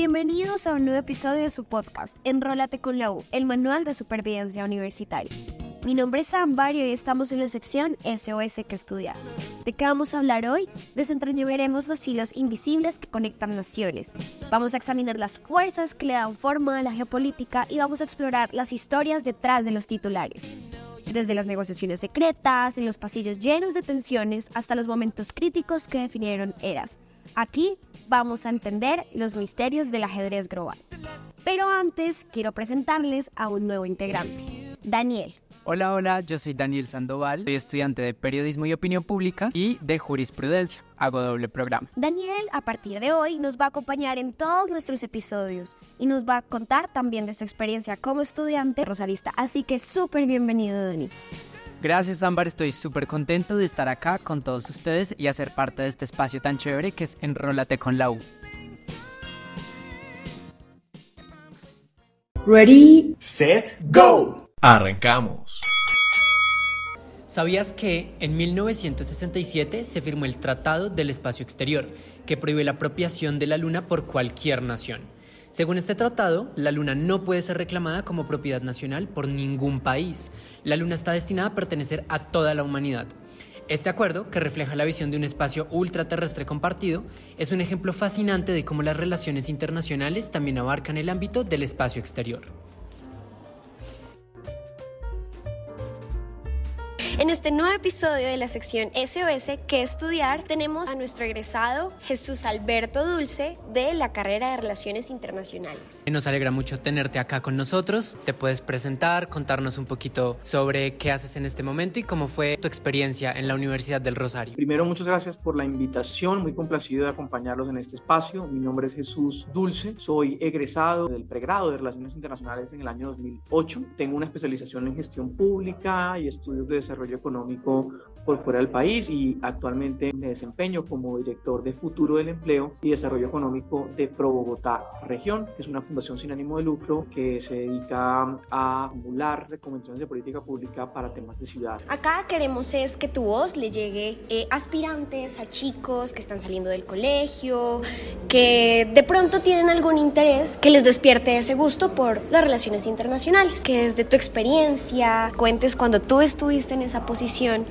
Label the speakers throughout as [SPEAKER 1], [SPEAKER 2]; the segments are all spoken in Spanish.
[SPEAKER 1] Bienvenidos a un nuevo episodio de su podcast, Enrólate con la U, el manual de supervivencia universitaria. Mi nombre es Ámbar y estamos en la sección SOS que estudiar. ¿De qué vamos a hablar hoy? Desentrañaremos los hilos invisibles que conectan naciones. Vamos a examinar las fuerzas que le dan forma a la geopolítica y vamos a explorar las historias detrás de los titulares. Desde las negociaciones secretas, en los pasillos llenos de tensiones, hasta los momentos críticos que definieron eras. Aquí vamos a entender los misterios del ajedrez global. Pero antes quiero presentarles a un nuevo integrante, Daniel.
[SPEAKER 2] Hola, hola, yo soy Daniel Sandoval, soy estudiante de Periodismo y Opinión Pública y de Jurisprudencia. Hago doble programa.
[SPEAKER 1] Daniel, a partir de hoy, nos va a acompañar en todos nuestros episodios y nos va a contar también de su experiencia como estudiante rosarista. Así que súper bienvenido, Dani.
[SPEAKER 2] Gracias, Ámbar. Estoy súper contento de estar acá con todos ustedes y hacer parte de este espacio tan chévere que es Enrólate con la U.
[SPEAKER 3] Ready, set, go.
[SPEAKER 4] Arrancamos.
[SPEAKER 5] ¿Sabías que en 1967 se firmó el Tratado del Espacio Exterior, que prohíbe la apropiación de la Luna por cualquier nación? Según este tratado, la Luna no puede ser reclamada como propiedad nacional por ningún país. La Luna está destinada a pertenecer a toda la humanidad. Este acuerdo, que refleja la visión de un espacio ultraterrestre compartido, es un ejemplo fascinante de cómo las relaciones internacionales también abarcan el ámbito del espacio exterior.
[SPEAKER 1] En este nuevo episodio de la sección SOS que estudiar tenemos a nuestro egresado Jesús Alberto Dulce de la carrera de Relaciones Internacionales.
[SPEAKER 5] Nos alegra mucho tenerte acá con nosotros. Te puedes presentar, contarnos un poquito sobre qué haces en este momento y cómo fue tu experiencia en la Universidad del Rosario.
[SPEAKER 6] Primero, muchas gracias por la invitación. Muy complacido de acompañarlos en este espacio. Mi nombre es Jesús Dulce. Soy egresado del pregrado de Relaciones Internacionales en el año 2008. Tengo una especialización en gestión pública y estudios de desarrollo económico por fuera del país y actualmente me desempeño como director de Futuro del Empleo y Desarrollo Económico de Pro Bogotá Región, que es una fundación sin ánimo de lucro que se dedica a acumular recomendaciones de política pública para temas de ciudad.
[SPEAKER 1] Acá queremos es que tu voz le llegue eh, aspirantes, a chicos que están saliendo del colegio, que de pronto tienen algún interés que les despierte ese gusto por las relaciones internacionales, que desde tu experiencia cuentes cuando tú estuviste en esa posición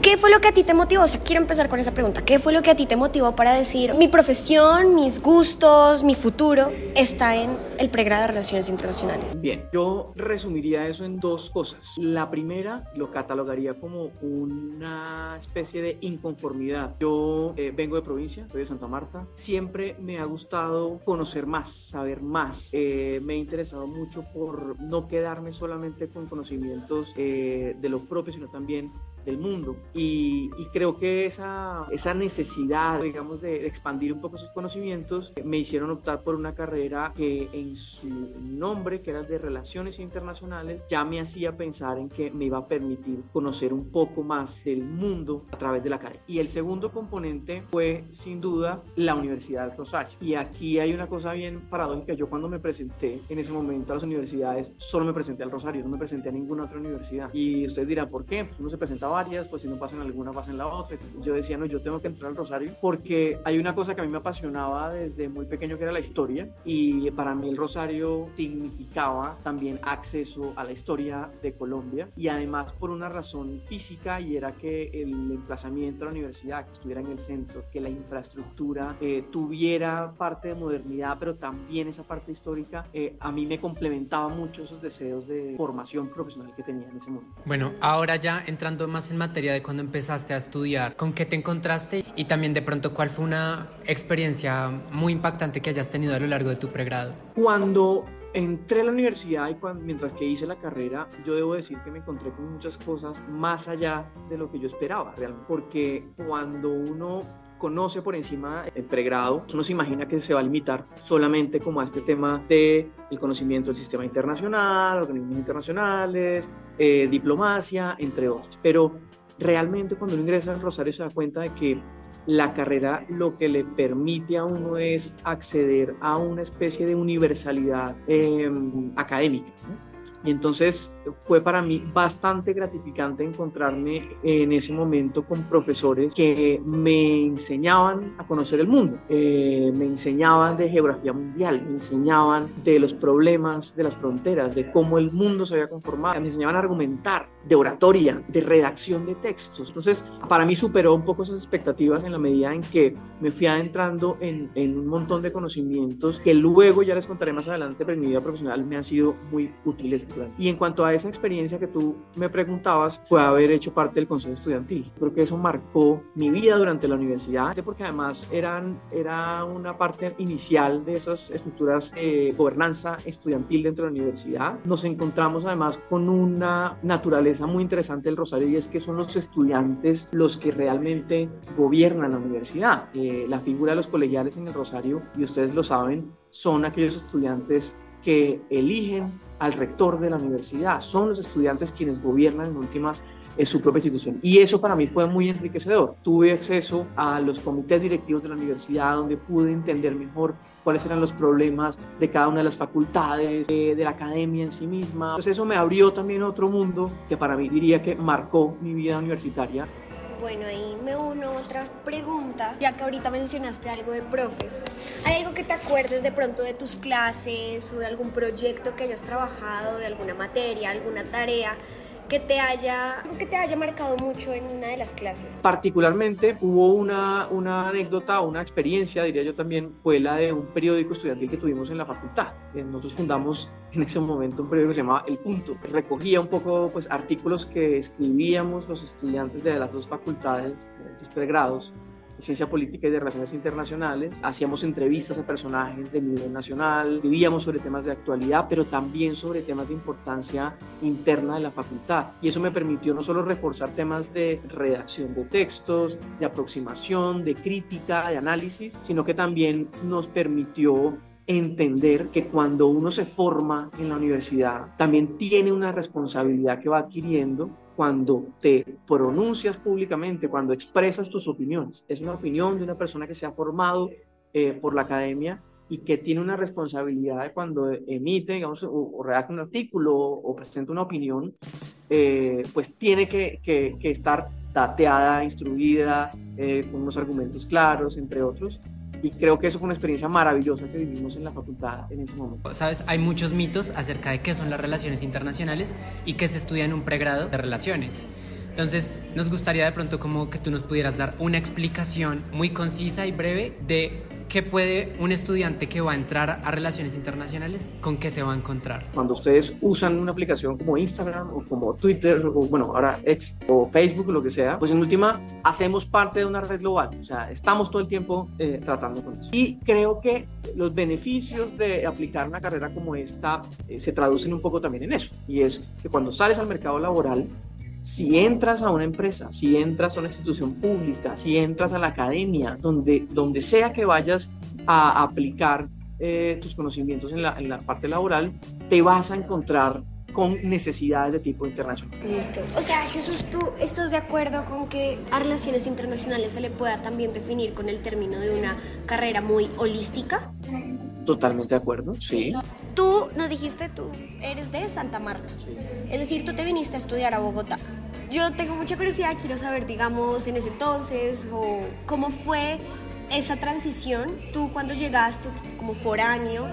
[SPEAKER 1] ¿Qué fue lo que a ti te motivó? O sea, quiero empezar con esa pregunta. ¿Qué fue lo que a ti te motivó para decir, mi profesión, mis gustos, mi futuro está en el pregrado de Relaciones Internacionales?
[SPEAKER 6] Bien, yo resumiría eso en dos cosas. La primera lo catalogaría como una especie de inconformidad. Yo eh, vengo de provincia, soy de Santa Marta. Siempre me ha gustado conocer más, saber más. Eh, me he interesado mucho por no quedarme solamente con conocimientos eh, de lo propio, sino también del mundo. Y, creo que esa, esa necesidad, digamos, de, expandir un poco sus conocimientos me hicieron optar por una carrera que en su nombre, que era de Relaciones Internacionales, ya me hacía pensar en que me iba a permitir conocer un poco más del mundo a través de la carrera. Y el segundo componente fue, sin duda, la Universidad del Rosario. Y aquí hay una cosa bien paradójica. Yo cuando me presenté en ese momento a las universidades, solo me presenté al Rosario, no me presenté a ninguna otra universidad. Y ustedes dirán, ¿por qué? Pues uno se presentaba varias, pues no pasan alguna, pasan la otra. Yo decía, no, yo tengo que entrar al Rosario porque hay una cosa que a mí me apasionaba desde muy pequeño que era la historia y para mí el Rosario significaba también acceso a la historia de Colombia y además por una razón física y era que el emplazamiento de la universidad, que estuviera en el centro, que la infraestructura eh, tuviera parte de modernidad, pero también esa parte histórica, eh, a mí me complementaba mucho esos deseos de formación profesional que tenía en ese momento.
[SPEAKER 5] Bueno, ahora ya entrando más en materia de cuando empezaste a estudiar, ¿con qué te encontraste? Y también de pronto, ¿cuál fue una experiencia muy impactante que hayas tenido a lo largo de tu pregrado?
[SPEAKER 6] Cuando entré a la universidad y cuando, mientras que hice la carrera, yo debo decir que me encontré con muchas cosas más allá de lo que yo esperaba realmente. Porque cuando uno conoce por encima el pregrado, uno se imagina que se va a limitar solamente como a este tema de el conocimiento del sistema internacional, organismos internacionales, eh, diplomacia, entre otros. Pero realmente cuando uno ingresa al Rosario se da cuenta de que la carrera lo que le permite a uno es acceder a una especie de universalidad em, académica. Y entonces fue para mí bastante gratificante encontrarme en ese momento con profesores que me enseñaban a conocer el mundo, eh, me enseñaban de geografía mundial, me enseñaban de los problemas de las fronteras, de cómo el mundo se había conformado, me enseñaban a argumentar, de oratoria, de redacción de textos. Entonces, para mí superó un poco esas expectativas en la medida en que me fui adentrando en, en un montón de conocimientos que luego, ya les contaré más adelante, pero en mi vida profesional me han sido muy útiles. Y en cuanto a esa experiencia que tú me preguntabas, fue haber hecho parte del Consejo Estudiantil. Creo que eso marcó mi vida durante la universidad, porque además eran, era una parte inicial de esas estructuras de gobernanza estudiantil dentro de la universidad. Nos encontramos además con una naturaleza muy interesante del Rosario y es que son los estudiantes los que realmente gobiernan la universidad. Eh, la figura de los colegiales en el Rosario, y ustedes lo saben, son aquellos estudiantes que eligen al rector de la universidad. Son los estudiantes quienes gobiernan en últimas en su propia institución. Y eso para mí fue muy enriquecedor. Tuve acceso a los comités directivos de la universidad donde pude entender mejor cuáles eran los problemas de cada una de las facultades, de, la academia en sí misma. Entonces eso me abrió también otro mundo que para mí diría que marcó mi vida universitaria.
[SPEAKER 1] Bueno, ahí me uno otra pregunta, ya que ahorita mencionaste algo de profes. ¿Hay algo que te acuerdes de pronto de tus clases o de algún proyecto que hayas trabajado, de alguna materia, alguna tarea que te haya, que te haya marcado mucho en una de las clases?
[SPEAKER 6] Particularmente hubo una, una anécdota, una experiencia, diría yo también, fue la de un periódico estudiantil que tuvimos en la facultad. Eh, nosotros fundamos en ese momento un periódico que se llamaba El Punto. Recogía un poco pues, artículos que escribíamos los estudiantes de las dos facultades, de los pregrados, Ciencia Política y de Relaciones Internacionales. Hacíamos entrevistas a personajes de nivel nacional, vivíamos sobre temas de actualidad, pero también sobre temas de importancia interna de la facultad. Y eso me permitió no solo reforzar temas de redacción de textos, de aproximación, de crítica, de análisis, sino que también nos permitió entender que cuando uno se forma en la universidad, también tiene una responsabilidad que va adquiriendo cuando te pronuncias públicamente, cuando expresas tus opiniones. Es una opinión de una persona que se ha formado eh, por la academia y que tiene una responsabilidad de cuando emite, digamos, o, redacta un artículo o, presenta una opinión, eh, pues tiene que, que, estar dateada, instruida, eh, con unos argumentos claros, entre otros y creo que eso fue una experiencia maravillosa que vivimos en la facultad en ese momento.
[SPEAKER 5] Sabes, hay muchos mitos acerca de qué son las relaciones internacionales y que se estudia en un pregrado de relaciones. Entonces, nos gustaría de pronto como que tú nos pudieras dar una explicación muy concisa y breve de ¿Qué puede un estudiante que va a entrar a relaciones internacionales con qué se va a encontrar?
[SPEAKER 6] Cuando ustedes usan una aplicación como Instagram o como Twitter o bueno, ahora X o Facebook lo que sea, pues en última hacemos parte de una red global, o sea, estamos todo el tiempo eh, tratando con eso. Y creo que los beneficios de aplicar una carrera como esta eh, se traducen un poco también en eso, y es que cuando sales al mercado laboral, si entras a una empresa, si entras a una institución pública, si entras a la academia, donde, donde sea que vayas a aplicar eh, tus conocimientos en la, en la parte laboral, te vas a encontrar con necesidades de tipo internacional.
[SPEAKER 1] Listo. O sea, Jesús, ¿tú estás de acuerdo con que a relaciones internacionales se le pueda también definir con el término de una carrera muy holística?
[SPEAKER 6] Totalmente de acuerdo, sí.
[SPEAKER 1] Tú nos dijiste, tú eres de Santa Marta. Es decir, tú te viniste a estudiar a Bogotá. Yo tengo mucha curiosidad, quiero saber, digamos, en ese entonces, o cómo fue esa transición, tú cuando llegaste como foráneo,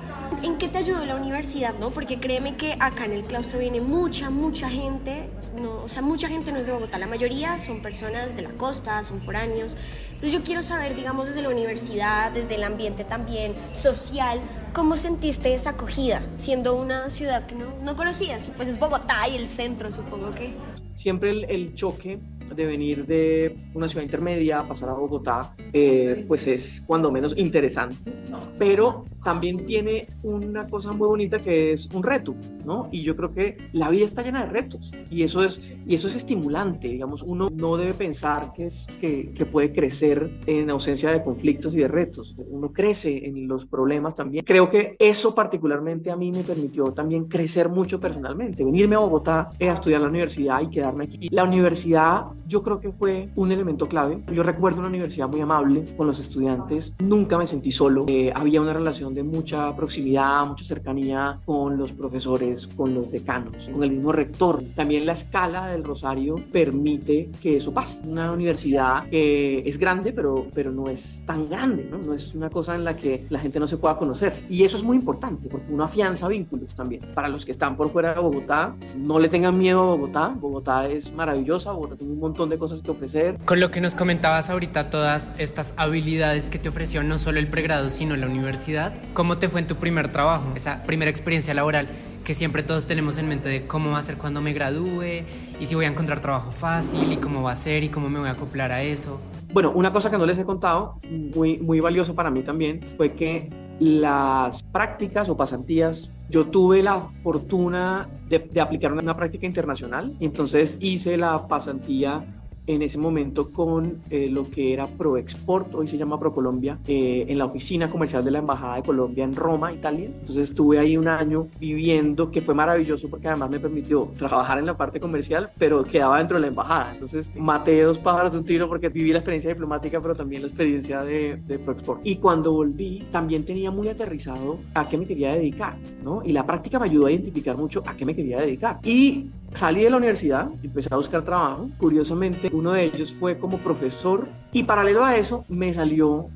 [SPEAKER 1] ¿en qué te ayudó la universidad, no? Porque créeme que acá en el claustro viene mucha, mucha gente, no, o sea, mucha gente no es de Bogotá, la mayoría son personas de la costa, son foráneos. Entonces yo quiero saber, digamos, desde la universidad, desde el ambiente también social, ¿cómo sentiste esa acogida, siendo una ciudad que no, no conocías? Y pues es Bogotá y el centro, supongo que.
[SPEAKER 6] Siempre el, el choque de venir de una ciudad intermedia a pasar a Bogotá, eh, pues es cuando menos interesante, pero también tiene una cosa muy bonita que es un reto, ¿no? Y yo creo que la vida está llena de retos y eso es, y eso es estimulante, digamos, uno no debe pensar que, es, que, que puede crecer en ausencia de conflictos y de retos, uno crece en los problemas también. Creo que eso particularmente a mí me permitió también crecer mucho personalmente, venirme a Bogotá a estudiar la universidad y quedarme aquí. La universidad yo creo que fue un elemento clave. Yo recuerdo una universidad muy amable con los estudiantes, nunca me sentí solo, eh, había una relación relación de mucha proximidad, mucha cercanía con los profesores, con los decanos, con el mismo rector. También la escala del Rosario permite que eso pase. Una universidad que es grande, pero, pero no es tan grande, ¿no? no es una cosa en la que la gente no se pueda conocer. Y eso es muy importante porque uno afianza vínculos también. Para los que están por fuera de Bogotá, no le tengan miedo a Bogotá. Bogotá es maravillosa, Bogotá tiene un montón de cosas que ofrecer.
[SPEAKER 5] Con lo que nos comentabas ahorita, todas estas habilidades que te ofreció no solo el pregrado, sino la universidad, ¿cómo te fue en tu primer trabajo, esa primera experiencia laboral? que siempre todos tenemos en mente de cómo va a ser cuando me gradúe y si voy a encontrar trabajo fácil y cómo va a ser y cómo me voy a acoplar a eso.
[SPEAKER 6] Bueno, una cosa que no les he contado, muy, muy valioso para mí también, fue que las prácticas o pasantías, yo tuve la fortuna de, aplicar una, una práctica internacional, entonces hice la pasantía en ese momento con eh, lo que era ProExport, hoy se llama ProColombia, eh, en la oficina comercial de la Embajada de Colombia en Roma, Italia. Entonces estuve ahí un año viviendo, que fue maravilloso porque además me permitió trabajar en la parte comercial, pero quedaba dentro de la embajada. Entonces maté dos pájaros de un tiro porque viví la experiencia diplomática, pero también la experiencia de, de ProExport. Y cuando volví, también tenía muy aterrizado a qué me quería dedicar, ¿no? Y la práctica me ayudó a identificar mucho a qué me quería dedicar. Y salí de la universidad, empecé a buscar trabajo. Curiosamente, uno de ellos fue como profesor y paralelo a eso me salió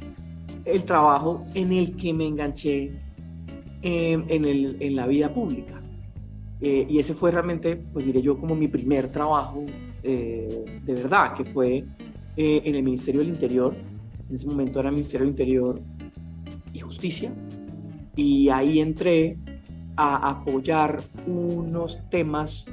[SPEAKER 6] el trabajo en el que me enganché en, en, el, en la vida pública. Eh, y ese fue realmente, pues diré yo, como mi primer trabajo eh, de verdad, que fue eh, en el Ministerio del Interior. En ese momento era Ministerio del Interior y Justicia. Y ahí entré a apoyar unos temas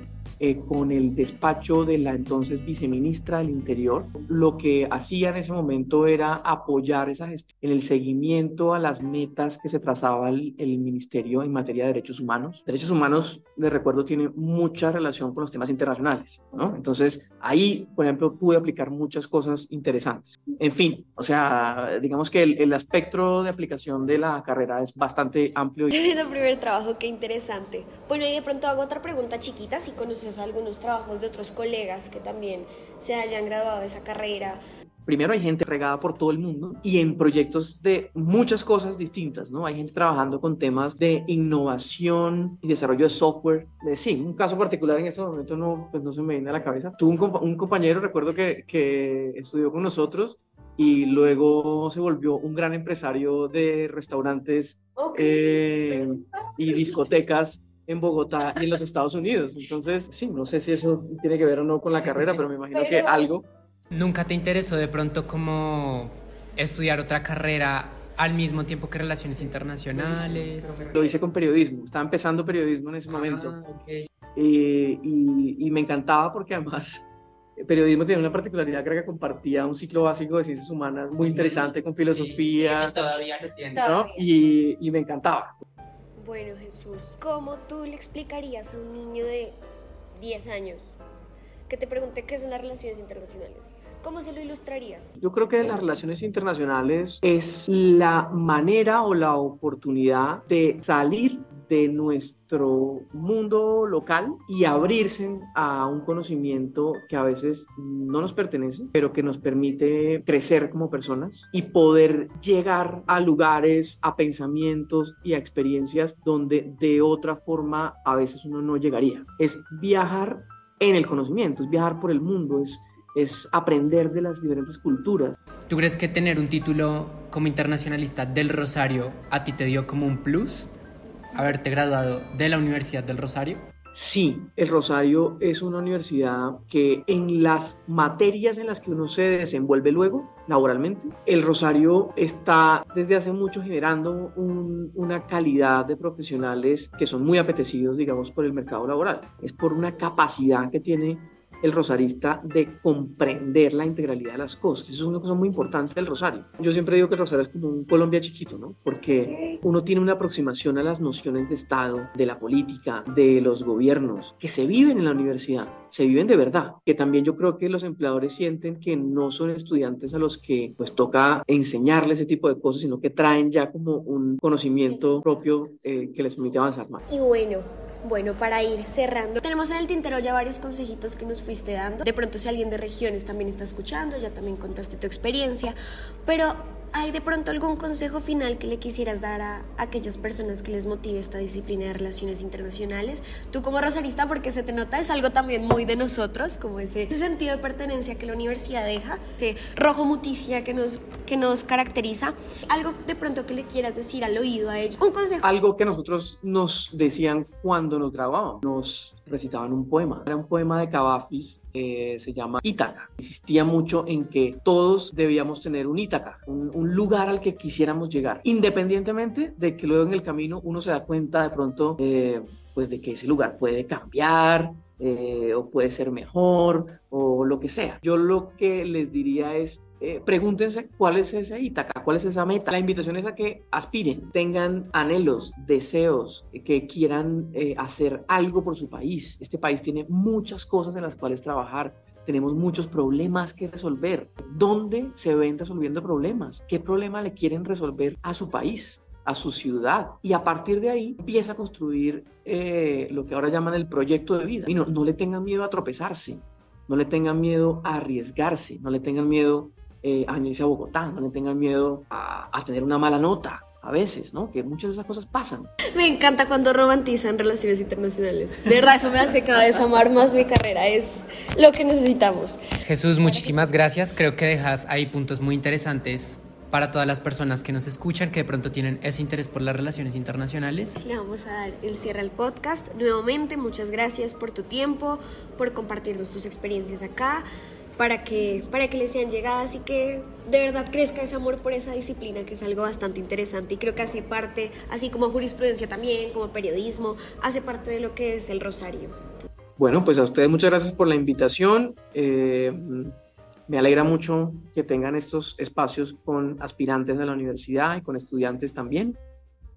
[SPEAKER 6] eh, con el despacho de la entonces viceministra del Interior. Lo que hacía en ese momento era apoyar esa gestión en el seguimiento a las metas que se trazaba el, Ministerio en materia de derechos humanos. Derechos humanos, les recuerdo, tiene mucha relación con los temas internacionales, ¿no? Entonces, ahí, por ejemplo, pude aplicar muchas cosas interesantes. En fin, o sea, digamos que el, el espectro de aplicación de la carrera es bastante amplio.
[SPEAKER 1] El primer trabajo, qué interesante. Bueno, y de pronto hago otra pregunta chiquita, si conoces algunos trabajos de otros colegas que también se hayan graduado de esa carrera.
[SPEAKER 6] Primero hay gente regada por todo el mundo y en proyectos de muchas cosas distintas, ¿no? Hay gente trabajando con temas de innovación y desarrollo de software. De, sí, un caso particular en este momento no, pues no se me viene a la cabeza. Tuve un, compa un compañero, recuerdo que, que estudió con nosotros y luego se volvió un gran empresario de restaurantes okay. eh, y discotecas en Bogotá y en los Estados Unidos. Entonces, sí, no sé si eso tiene que ver o no con la carrera, pero me imagino que algo.
[SPEAKER 5] ¿Nunca te interesó de pronto como estudiar otra carrera al mismo tiempo que relaciones internacionales?
[SPEAKER 6] Lo hice con periodismo, estaba empezando periodismo en ese momento. Ah, okay. eh, y, y, me encantaba porque además el periodismo tenía una particularidad, creo que compartía un ciclo básico de ciencias humanas muy interesante con filosofía.
[SPEAKER 5] Sí, todavía lo tiene.
[SPEAKER 6] ¿no? Y, y me encantaba.
[SPEAKER 1] Bueno, Jesús, ¿cómo tú le explicarías a un niño de 10 años que te pregunte qué son las relaciones internacionales? ¿Cómo se lo ilustrarías?
[SPEAKER 6] Yo creo que las relaciones internacionales es la manera o la oportunidad de salir de nuestro mundo local y abrirse a un conocimiento que a veces no nos pertenece, pero que nos permite crecer como personas y poder llegar a lugares, a pensamientos y a experiencias donde de otra forma a veces uno no llegaría. Es viajar en el conocimiento, es viajar por el mundo, es es aprender de las diferentes culturas.
[SPEAKER 5] ¿Tú crees que tener un título como internacionalista del Rosario a ti te dio como un plus? Haberte graduado de la Universidad del Rosario.
[SPEAKER 6] Sí, el Rosario es una universidad que en las materias en las que uno se desenvuelve luego, laboralmente, el Rosario está desde hace mucho generando un, una calidad de profesionales que son muy apetecidos, digamos, por el mercado laboral. Es por una capacidad que tiene el rosarista de comprender la integralidad de las cosas. Eso es una cosa muy importante del rosario. Yo siempre digo que el rosario es como un Colombia chiquito, ¿no? Porque uno tiene una aproximación a las nociones de Estado, de la política, de los gobiernos, que se viven en la universidad, se viven de verdad. Que también yo creo que los empleadores sienten que no son estudiantes a los que pues toca enseñarles ese tipo de cosas, sino que traen ya como un conocimiento propio eh, que les permite avanzar más.
[SPEAKER 1] Y bueno, bueno, para ir cerrando, tenemos en el tintero ya varios consejitos que nos fuiste dando. De pronto si alguien de regiones también está escuchando, ya también contaste tu experiencia, pero ¿Hay de pronto algún consejo final que le quisieras dar a aquellas personas que les motive esta disciplina de relaciones internacionales? Tú como rosarista, porque se te nota, es algo también muy de nosotros, como ese, sentido de pertenencia que la universidad deja, ese rojo muticia que nos, que nos caracteriza. Algo de pronto que le quieras decir al oído a ellos. Un consejo.
[SPEAKER 6] Algo que nosotros nos decían cuando nos graduábamos. Nos recitaban un poema. Era un poema de Cavafis, que se llama Ítaca. Insistía mucho en que todos debíamos tener un Ítaca, un, lugar al que quisiéramos llegar, independientemente de que luego en el camino uno se da cuenta de pronto, eh, pues de que ese lugar puede cambiar, eh, o puede ser mejor o lo que sea. Yo lo que les diría es eh, pregúntense cuál es ese Ítaca, cuál es esa meta. La invitación es a que aspiren, tengan anhelos, deseos, que quieran eh, hacer algo por su país. Este país tiene muchas cosas en las cuales trabajar. Tenemos muchos problemas que resolver. ¿Dónde se ven resolviendo problemas? ¿Qué problema le quieren resolver a su país? a su ciudad y a partir de ahí empieza a construir eh, lo que ahora llaman el proyecto de vida. No, no le tengan miedo a tropezarse, no le tengan miedo a arriesgarse, no le tengan miedo eh, a venirse a Bogotá, no le tengan miedo a, tener una mala nota, a veces, ¿no? Que muchas de esas cosas pasan.
[SPEAKER 1] Me encanta cuando romantizan relaciones internacionales. De verdad, eso me hace cada vez amar más mi carrera. Es lo que necesitamos.
[SPEAKER 5] Jesús, muchísimas gracias. Creo que dejas ahí puntos muy interesantes para todas las personas que nos escuchan, que de pronto tienen ese interés por las relaciones internacionales.
[SPEAKER 1] Le vamos a dar el cierre al podcast. Nuevamente, muchas gracias por tu tiempo, por compartirnos tus experiencias acá para que, para que les sean llegadas y que de verdad crezca ese amor por esa disciplina, que es algo bastante interesante y creo que hace parte, así como jurisprudencia también, como periodismo, hace parte de lo que es el Rosario.
[SPEAKER 6] Bueno, pues a ustedes muchas gracias por la invitación. Eh, me alegra mucho que tengan estos espacios con aspirantes de la universidad y con estudiantes también.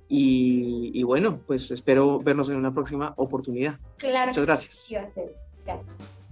[SPEAKER 6] Y, y bueno, pues espero vernos en una próxima oportunidad.
[SPEAKER 1] Claro.
[SPEAKER 6] Muchas gracias. gracias.